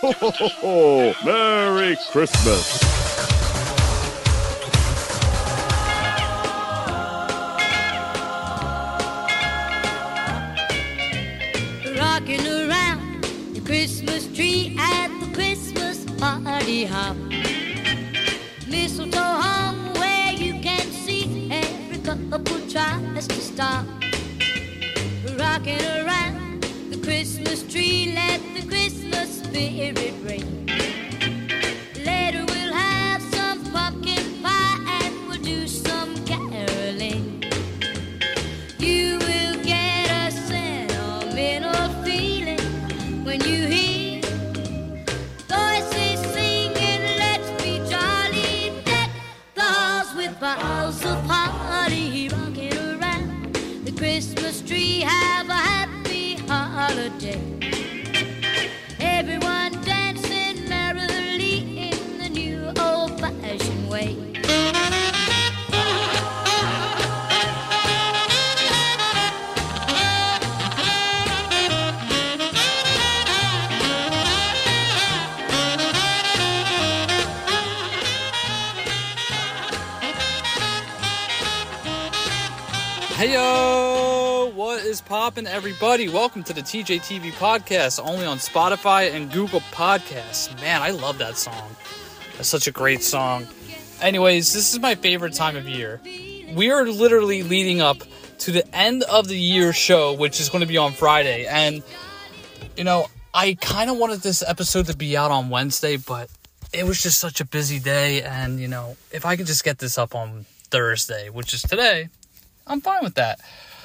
Ho, ho, ho. Merry Christmas. rocking around the Christmas tree at the Christmas party hop. Mistletoe hung where you can see every couple tries to stop. Rocking around the Christmas tree, let the Christmas spirit ring. Everybody? Welcome to the TJTV podcast, only on Spotify and Google Podcasts. Man, I love that song. That's such a great song. Anyways, this is my favorite time of year. We are literally leading up to the end of the year show, which is going to be on Friday. And, you know, I kind of wanted this episode to be out on Wednesday, but it was just such a busy day. And, you know, if I could just get this up on Thursday, which is today, I'm fine with that.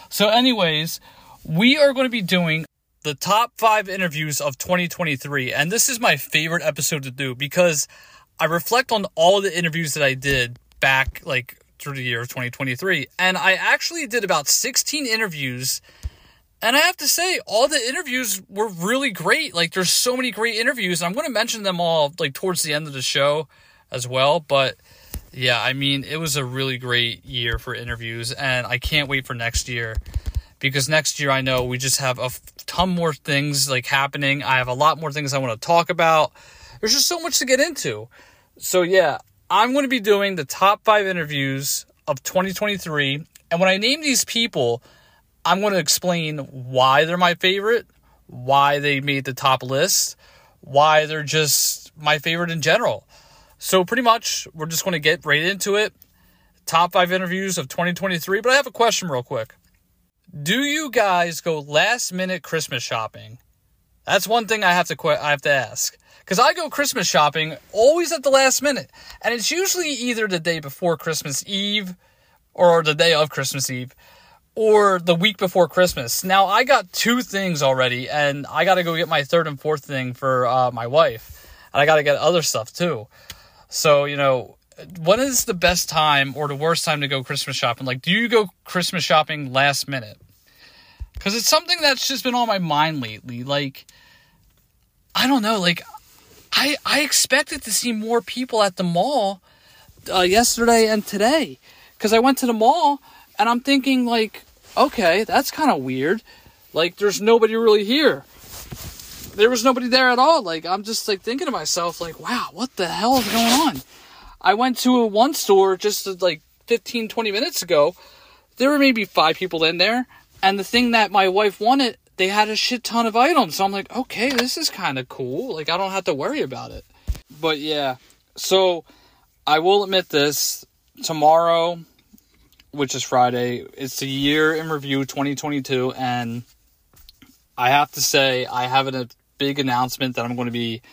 So, anyways, we are going to be doing the top five interviews of 2023. And this is my favorite episode to do because I reflect on all the interviews that I did back like through the year of 2023. And I actually did about 16 interviews. And I have to say, all the interviews were really great. Like, there's so many great interviews. And I'm going to mention them all like towards the end of the show as well. But yeah, I mean, it was a really great year for interviews, and I can't wait for next year because next year I know we just have a ton more things like happening. I have a lot more things I want to talk about. There's just so much to get into. So, yeah, I'm going to be doing the top five interviews of 2023, and when I name these people, I'm going to explain why they're my favorite, why they made the top list, why they're just my favorite in general. So pretty much, we're just going to get right into it. Top five interviews of 2023. But I have a question real quick. Do you guys go last minute Christmas shopping? That's one thing I have to I have to ask. Because I go Christmas shopping always at the last minute. And it's usually either the day before Christmas Eve or the day of Christmas Eve or the week before Christmas. Now, I got two things already, and I got to go get my third and fourth thing for uh, my wife. And I got to get other stuff too. So, you know, when is the best time or the worst time to go Christmas shopping? Like, do you go Christmas shopping last minute? Because it's something that's just been on my mind lately. Like, I don't know. Like, I I expected to see more people at the mall uh, yesterday and today. Because I went to the mall and I'm thinking, like, okay, that's kind of weird. Like, there's nobody really here there was nobody there at all. Like I'm just like thinking to myself, like, wow, what the hell is going on? I went to a one store just like 15, 20 minutes ago. There were maybe five people in there, and the thing that my wife wanted, they had a shit ton of items. So I'm like, okay, this is kind of cool. Like I don't have to worry about it. But yeah, so I will admit this tomorrow, which is Friday, it's the year in review 2022, and I have to say I have a big announcement that I'm going to be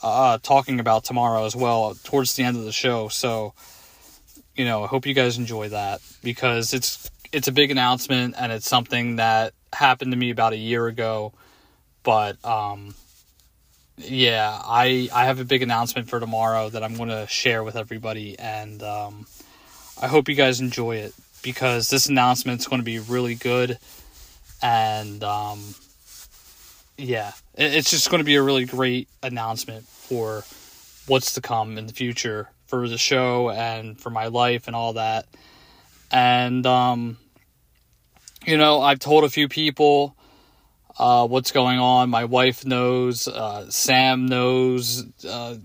uh, talking about tomorrow as well towards the end of the show. So, you know, I hope you guys enjoy that because it's it's a big announcement and it's something that happened to me about a year ago. But um, yeah, I I have a big announcement for tomorrow that I'm going to share with everybody, and um, I hope you guys enjoy it because this announcement is going to be really good, and um, yeah, it- it's just going to be a really great announcement for what's to come in the future for the show and for my life and all that. And um, you know, I've told a few people uh, what's going on. My wife knows, uh, Sam knows, uh,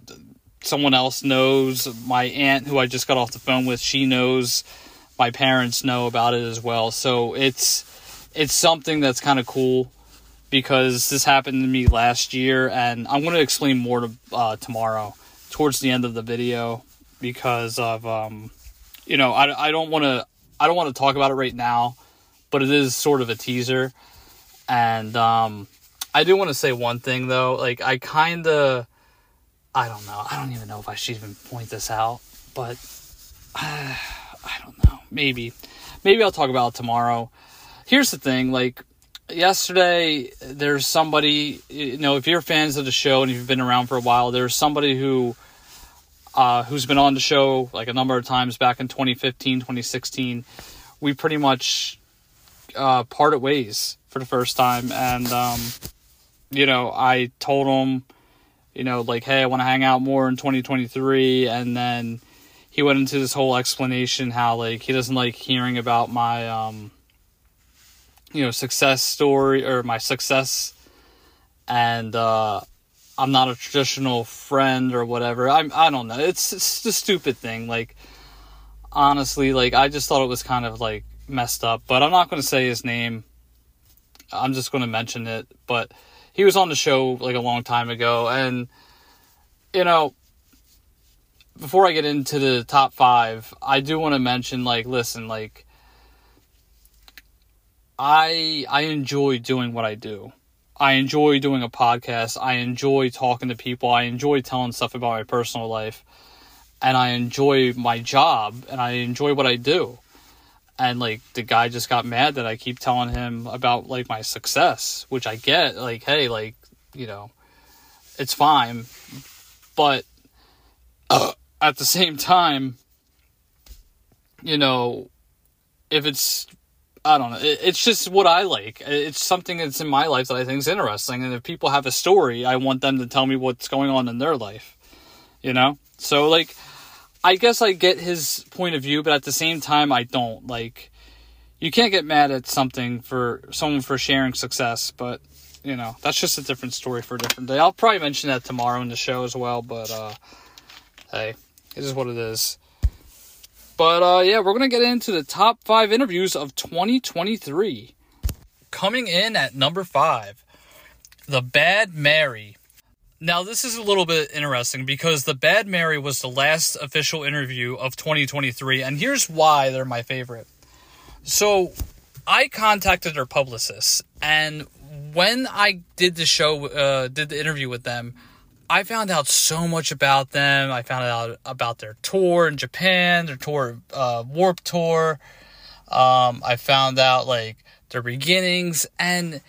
someone else knows. My aunt, who I just got off the phone with, she knows. My parents know about it as well. So it's it's something that's kind of cool because this happened to me last year, and I'm going to explain more to, uh, tomorrow towards the end of the video because of um, you know I, I don't want to I don't want to talk about it right now, but it is sort of a teaser, and um, I do want to say one thing though, like I kind of I don't know. I don't even know if I should even point this out, but uh, I don't know. Maybe. Maybe I'll talk about it tomorrow. Here's the thing, like yesterday there's somebody you know if you're fans of the show and you've been around for a while there's somebody who uh, who's been on the show like a number of times back in 2015 2016 we pretty much uh, parted ways for the first time and um, you know i told him you know like hey i want to hang out more in 2023 and then he went into this whole explanation how like he doesn't like hearing about my um, you know success story or my success and uh I'm not a traditional friend or whatever. I'm I don't know. It's it's a stupid thing. Like honestly, like I just thought it was kind of like messed up, but I'm not going to say his name. I'm just going to mention it, but he was on the show like a long time ago and you know before I get into the top 5, I do want to mention like listen, like I I enjoy doing what I do. I enjoy doing a podcast. I enjoy talking to people. I enjoy telling stuff about my personal life. And I enjoy my job and I enjoy what I do. And like the guy just got mad that I keep telling him about like my success, which I get. Like, hey, like, you know, it's fine. But uh, at the same time, you know, if it's I don't know. It's just what I like. It's something that's in my life that I think is interesting. And if people have a story, I want them to tell me what's going on in their life. You know? So, like, I guess I get his point of view, but at the same time, I don't. Like, you can't get mad at something for someone for sharing success, but, you know, that's just a different story for a different day. I'll probably mention that tomorrow in the show as well, but, uh, hey, it is what it is. But uh, yeah, we're to get into the top five interviews of 2023. Coming in at number five, The Bad Mary. Now, this is a little bit interesting because The Bad Mary was the last official interview of 2023, and here's why they're my favorite. So, I contacted their publicist, and when I did the show, uh, did the interview with them, I found out so much about them. I found out about their tour in Japan, their tour, uh, Warped Tour. Um, I found out like their beginnings, and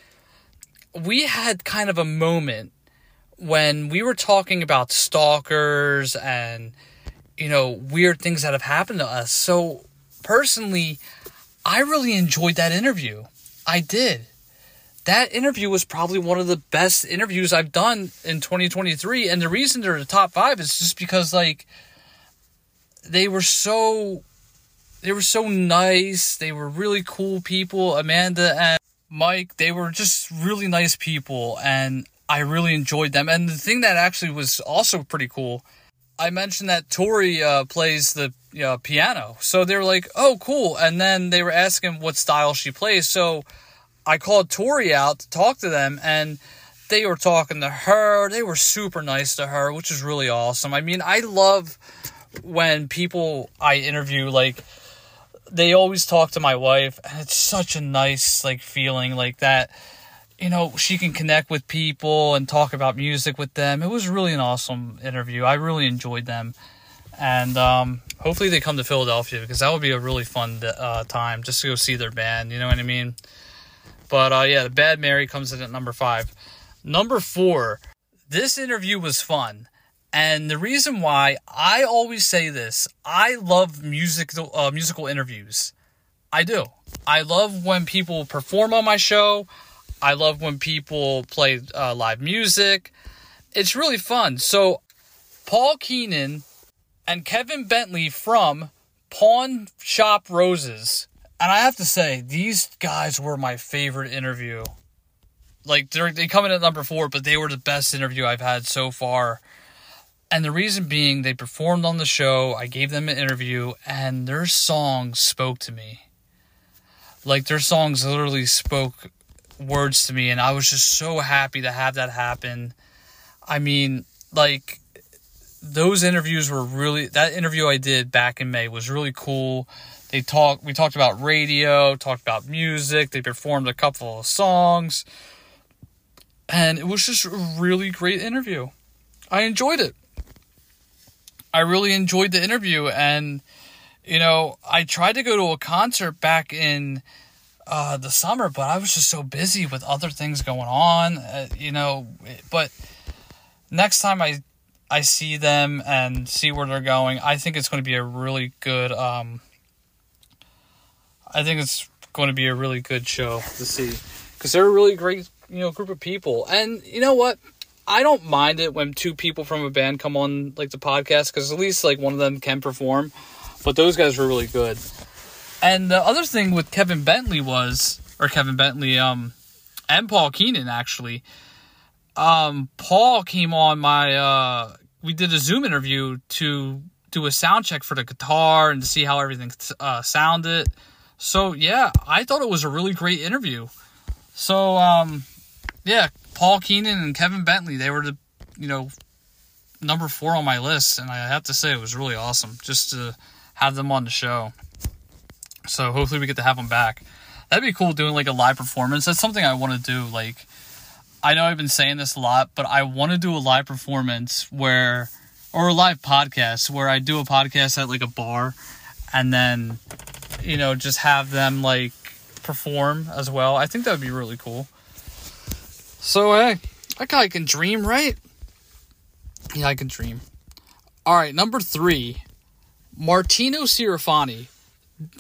we had kind of a moment when we were talking about stalkers and you know weird things that have happened to us. So personally, I really enjoyed that interview. I did that interview was probably one of the best interviews I've done in 2023. And the reason they're the top five is just because, like, they were so, they were so nice. They were really cool people. Amanda and Mike, they were just really nice people. And I really enjoyed them. And the thing that actually was also pretty cool, I mentioned that Tori uh, plays the uh, piano. So they were like, oh, cool. And then they were asking what style she plays. So, I called Tori out to talk to them, and they were talking to her. They were super nice to her, which is really awesome. I mean, I love when people I interview, like, they always talk to my wife, and it's such a nice, like, feeling like that. You know, she can connect with people and talk about music with them. It was really an awesome interview. I really enjoyed them. And um, hopefully they come to Philadelphia because that would be a really fun uh, time just to go see their band. You know what I mean? But uh, yeah, the Bad Mary comes in at number five. Number four, this interview was fun. And the reason why I always say this, I love musical uh, musical interviews. I do. I love when people perform on my show. I love when people play uh, live music. It's really fun. So, Paul Keenan and Kevin Bentley from Pawn Shop Roses and I have to say, these guys were my favorite interview like they come in at number four, but they were the best interview I've had so far. And the reason being, they performed on the show. I gave them an interview, and their songs spoke to me. Like their songs literally spoke words to me, and I was just so happy to have that happen. I mean, like those interviews were really that interview I did back in May was really cool. They talked we talked about radio, talked about music, they performed a couple of songs. And it was just a really great interview. I enjoyed it. I really enjoyed the interview and you know, I tried to go to a concert back in uh, the summer, but I was just so busy with other things going on, uh, you know, but next time I I see them and see where they're going, I think it's going to be a really good. Um, I think it's going to be a really good show to see because they're a really great, you know, group of people. And you know what? I don't mind it when two people from a band come on like the podcast because at least like one of them can perform. But those guys were really good. And the other thing with Kevin Bentley was, or Kevin Bentley, um, and Paul Keenan actually um, Paul came on my, uh, we did a Zoom interview to do a sound check for the guitar and to see how everything uh, sounded. So yeah, I thought it was a really great interview. So um, yeah, Paul Keenan and Kevin Bentley, they were the, you know, number four on my list, and I have to say it was really awesome just to have them on the show. So hopefully we get to have them back. That'd be cool doing like a live performance. That's something I want to do. Like I know I've been saying this a lot, but I want to do a live performance where, or a live podcast where I do a podcast at like a bar and then, you know, just have them like perform as well. I think that would be really cool. So, hey, that guy can dream, right? Yeah, I can dream. All right, number three, Martino Sirafani.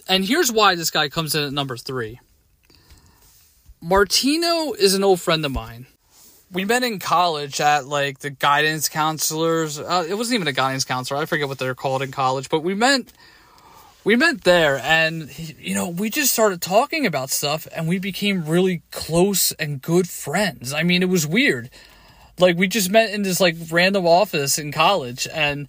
And here's why this guy comes in at number three. Martino is an old friend of mine. We met in college at like the guidance counselors. Uh, it wasn't even a guidance counselor. I forget what they're called in college, but we met we met there and you know, we just started talking about stuff and we became really close and good friends. I mean, it was weird. Like we just met in this like random office in college and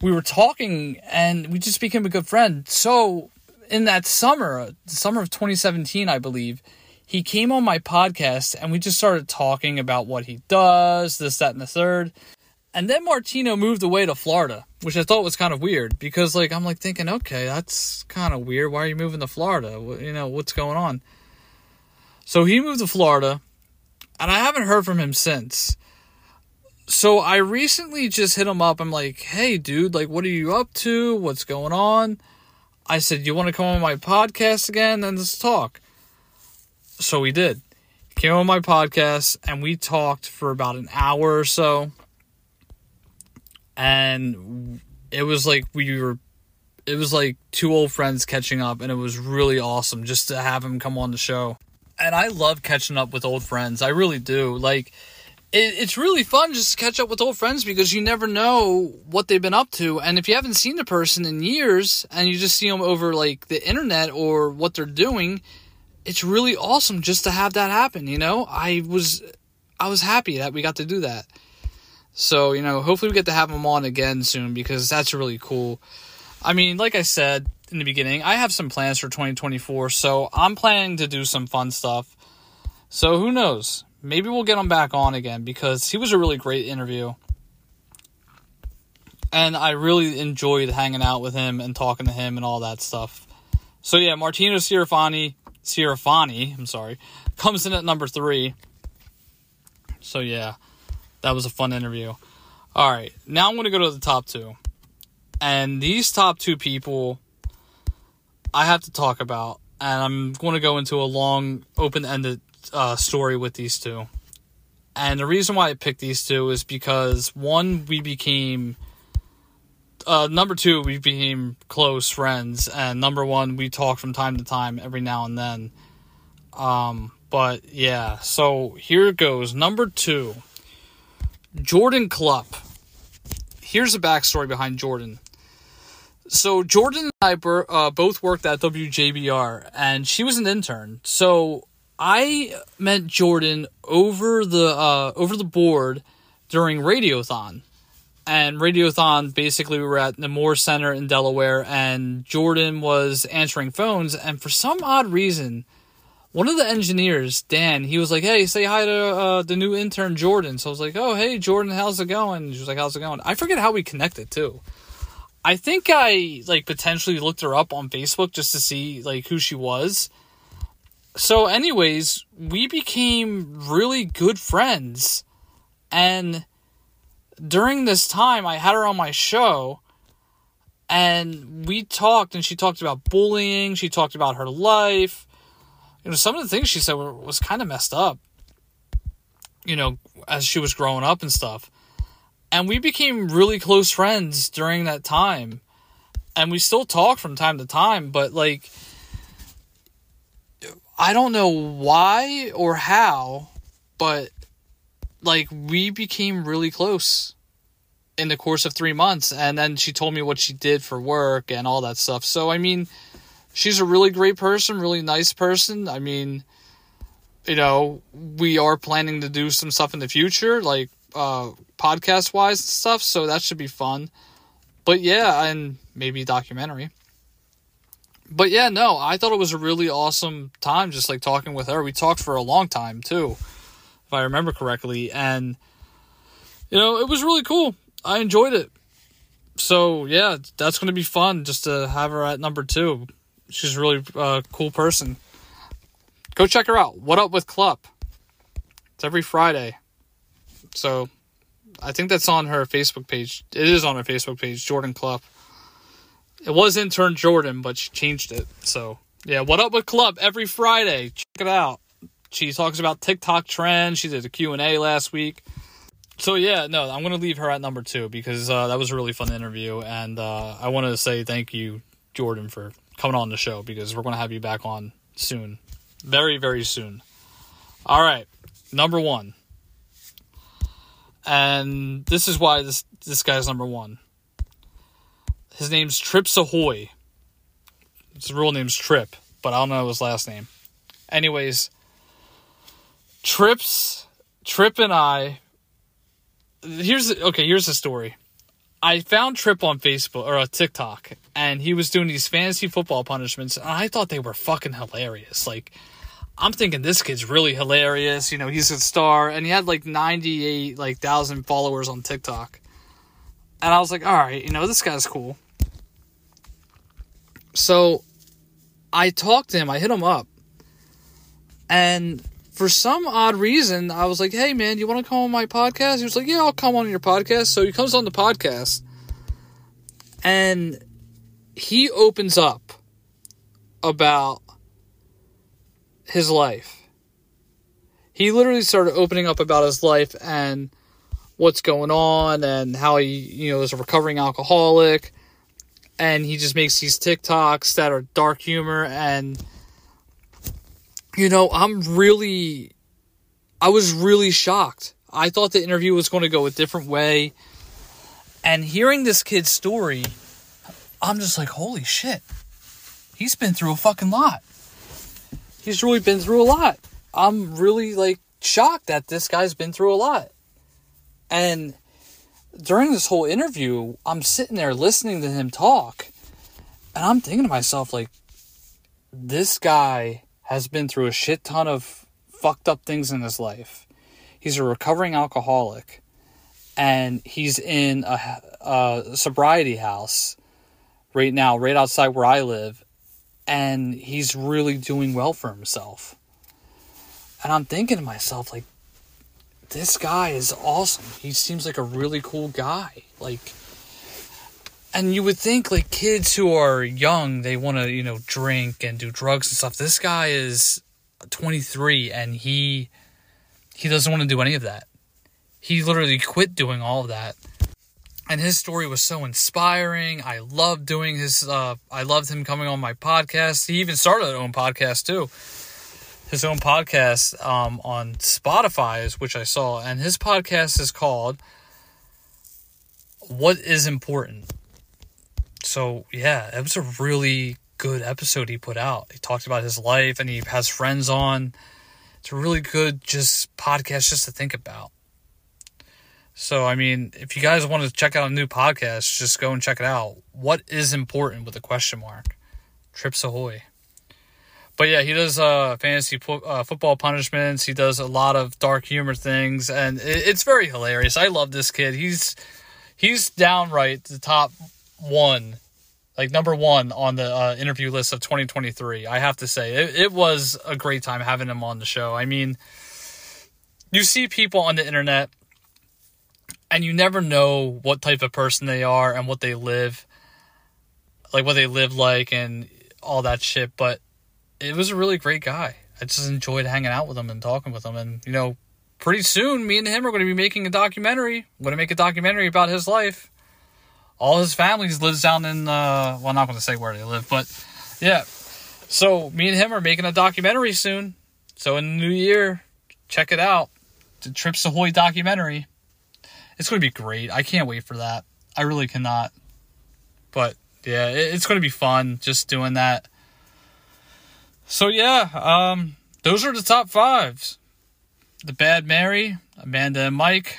we were talking and we just became a good friend. So, in that summer, the summer of 2017, I believe, he came on my podcast and we just started talking about what he does, this, that, and the third. And then Martino moved away to Florida, which I thought was kind of weird because, like, I'm like thinking, okay, that's kind of weird. Why are you moving to Florida? You know, what's going on? So he moved to Florida, and I haven't heard from him since. So I recently just hit him up. I'm like, hey, dude, like, what are you up to? What's going on? I said, you want to come on my podcast again and let's talk so we did. He came on my podcast and we talked for about an hour or so. And it was like we were it was like two old friends catching up and it was really awesome just to have him come on the show. And I love catching up with old friends. I really do. Like it, it's really fun just to catch up with old friends because you never know what they've been up to. And if you haven't seen the person in years and you just see them over like the internet or what they're doing, it's really awesome just to have that happen, you know? I was I was happy that we got to do that. So, you know, hopefully we get to have them on again soon because that's really cool. I mean, like I said in the beginning, I have some plans for 2024, so I'm planning to do some fun stuff. So, who knows? Maybe we'll get him back on again because he was a really great interview. And I really enjoyed hanging out with him and talking to him and all that stuff. So, yeah, Martino Sirafani, Sirafani, I'm sorry, comes in at number three. So yeah, that was a fun interview. All right, now I'm going to go to the top two. And these top two people I have to talk about, and I'm going to go into a long, open ended uh, story with these two. And the reason why I picked these two is because one, we became uh, number two, we became close friends, and number one, we talk from time to time, every now and then. Um, but yeah, so here it goes. Number two, Jordan Klupp. Here's the backstory behind Jordan. So Jordan and I uh, both worked at WJBR, and she was an intern. So I met Jordan over the uh, over the board during Radiothon. And Radiothon basically we were at the Moore Center in Delaware and Jordan was answering phones and for some odd reason one of the engineers, Dan, he was like, "Hey, say hi to uh, the new intern Jordan." So I was like, "Oh, hey Jordan, how's it going?" She was like, "How's it going?" I forget how we connected too. I think I like potentially looked her up on Facebook just to see like who she was. So, anyways, we became really good friends, and during this time, I had her on my show, and we talked, and she talked about bullying. She talked about her life. You know, some of the things she said were, was kind of messed up. You know, as she was growing up and stuff, and we became really close friends during that time, and we still talk from time to time. But like, I don't know why or how, but like we became really close in the course of three months. And then she told me what she did for work and all that stuff. So i mean she's a really great person really nice person. I mean you know we are planning to do some stuff in the future. Like uh podcast wise stuff so that should be fun but yeah and maybe documentary but yeah no i thought it was a really awesome time just like talking with her we talked for a long time too if I remember correctly. And, you know, it was really cool. I enjoyed it. So, yeah, that's going to be fun just to have her at number two. She's a really uh, cool person. Go check her out. What Up with Klupp? It's every Friday. So, I think that's on her Facebook page. It is on her Facebook page, Jordan Klupp. It was intern Jordan, but she changed it. So, yeah, What Up with Klupp every Friday. Check it out. She talks about TikTok trends. She did a Q&A last week. So yeah, no, I'm going to leave her at number 2 because uh, that was a really fun interview and uh, I wanted to say thank you Jordan for coming on the show because we're going to have you back on soon. Very very soon. All right. Number 1. And this is why this this guy's number 1. His name's Trips Ahoy. His real name's Trip, but I don't know his last name. Anyways, Trips, Trip and I. Here's okay. Here's the story. I found Trip on Facebook or a TikTok, and he was doing these fantasy football punishments, and I thought they were fucking hilarious. Like, I'm thinking this kid's really hilarious. You know, he's a star, and he had like 98 like thousand followers on TikTok, and I was like, all right, you know, this guy's cool. So, I talked to him. I hit him up, and for some odd reason, I was like, hey man, you want to come on my podcast? He was like, yeah, I'll come on your podcast. So he comes on the podcast and he opens up about his life. He literally started opening up about his life and what's going on and how he, you know, is a recovering alcoholic. And he just makes these TikToks that are dark humor and you know, I'm really, I was really shocked. I thought the interview was going to go a different way. And hearing this kid's story, I'm just like, holy shit. He's been through a fucking lot. He's really been through a lot. I'm really like shocked that this guy's been through a lot. And during this whole interview, I'm sitting there listening to him talk. And I'm thinking to myself, like, this guy has been through a shit ton of fucked up things in his life. He's a recovering alcoholic, and he's in a, a sobriety house right now, right outside where I live, and he's really doing well for himself. And I'm thinking to myself, like, this guy is awesome. He seems like a really cool guy. Like, and you would think like kids who are young they want to you know drink and do drugs and stuff this guy is 23 and he he doesn't want to do any of that he literally quit doing all of that and his story was so inspiring i loved doing his uh i loved him coming on my podcast he even started his own podcast too his own podcast um on spotify which i saw and his podcast is called what is important so yeah, it was a really good episode he put out. He talked about his life and he has friends on. It's a really good just podcast just to think about. So, I mean, if you guys want to check out a new podcast, just go and check it out. What is important with a question mark? Trips Ahoy. But yeah, he does uh, fantasy fo- uh, football punishments. He does a lot of dark humor things, and it, it's very hilarious. I love this kid. He's he's downright the top one, like number one on the uh, interview list of 2023. I have to say, it, it was a great time having him on the show. I mean, you see people on the internet, and you never know what type of person they are and what they live, like what they live like, and all that shit. But it was a really great guy. I just enjoyed hanging out with him and talking with him. And, you know, pretty soon, me and him are going to be making a documentary. I'm going to make a documentary about his life. All his family lives down in, uh, well, I'm not going to say where they live, but yeah. So, me and him are making a documentary soon. So, in the new year, check it out. The Trips Ahoy documentary. It's going to be great. I can't wait for that. I really cannot. But, yeah, it's going to be fun just doing that so yeah, um, those are the top fives. The Bad Mary, Amanda and Mike,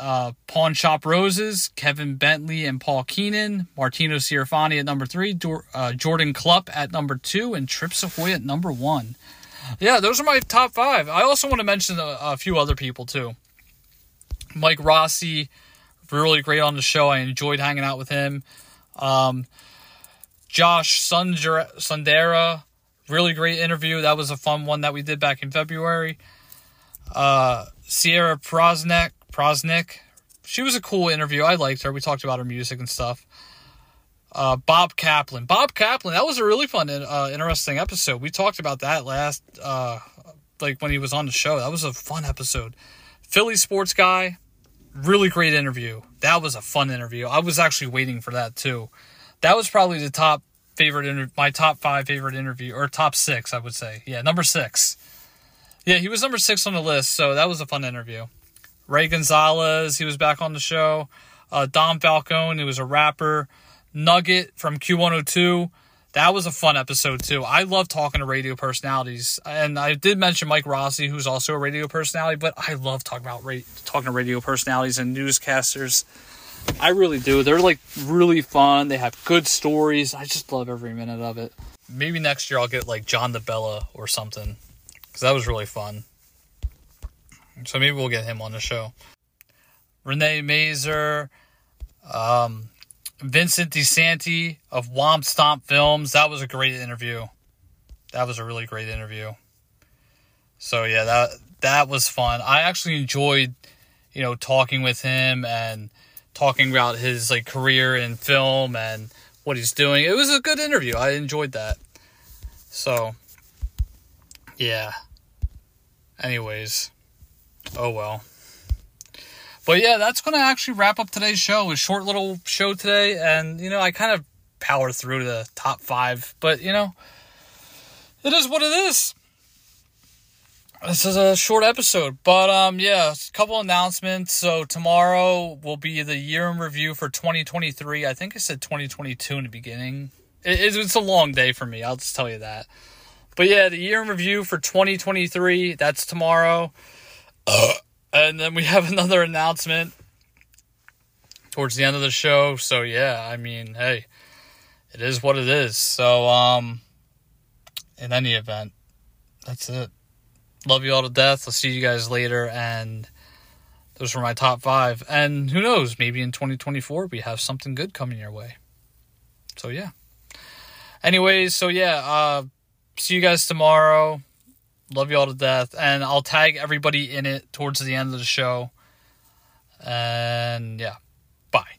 uh, Pawn Shop Roses, Kevin Bentley and Paul Keenan, Martino Ciarfani at number three, Dor- uh, Jordan Klupp at number two, and Trips Ahoy at number one. Yeah, those are my top five. I also want to mention a, a few other people too. Mike Rossi, really great on the show. I enjoyed hanging out with him. Um, Josh Sundera, really great interview. That was a fun one that we did back in February. Uh, Sierra Prosnick, Prosnick, she was a cool interview. I liked her. We talked about her music and stuff. Uh, Bob Kaplan, Bob Kaplan, that was a really fun, uh, interesting episode. We talked about that last, uh, like when he was on the show. That was a fun episode. Philly sports guy, really great interview. That was a fun interview. I was actually waiting for that too. That was probably the top favorite inter- my top five favorite interview or top six, I would say. Yeah, number six. Yeah, he was number six on the list, so that was a fun interview. Ray Gonzalez, he was back on the show. Uh, Dom Falcone, he was a rapper. Nugget from Q102. That was a fun episode too. I love talking to radio personalities, and I did mention Mike Rossi, who's also a radio personality. But I love talking about ra- talking to radio personalities and newscasters. I really do. They're like really fun. They have good stories. I just love every minute of it. Maybe next year I'll get like John DeBella or something because that was really fun. So maybe we'll get him on the show. Renee Mazer, um, Vincent DeSanti of Womp Stomp Films. That was a great interview. That was a really great interview. So yeah, that that was fun. I actually enjoyed, you know, talking with him and talking about his like career in film and what he's doing. It was a good interview. I enjoyed that. So, yeah. Anyways, oh well. But yeah, that's going to actually wrap up today's show. A short little show today, and you know, I kind of powered through the top five, but you know, it is what it is this is a short episode, but um, yeah, a couple announcements. So tomorrow will be the year in review for 2023. I think I said 2022 in the beginning. It, it's a long day for me. I'll just tell you that. But yeah, the year in review for 2023. That's tomorrow, uh, and then we have another announcement towards the end of the show. So yeah, I mean, hey, it is what it is. So um, in any event, that's it. Love you all to death. I'll see you guys later. And those were my top five. And who knows, maybe in 2024 we have something good coming your way. So yeah. Anyways, so yeah, uh, see you guys tomorrow. Love you all to death. And I'll tag everybody in it towards the end of the show. And yeah, bye.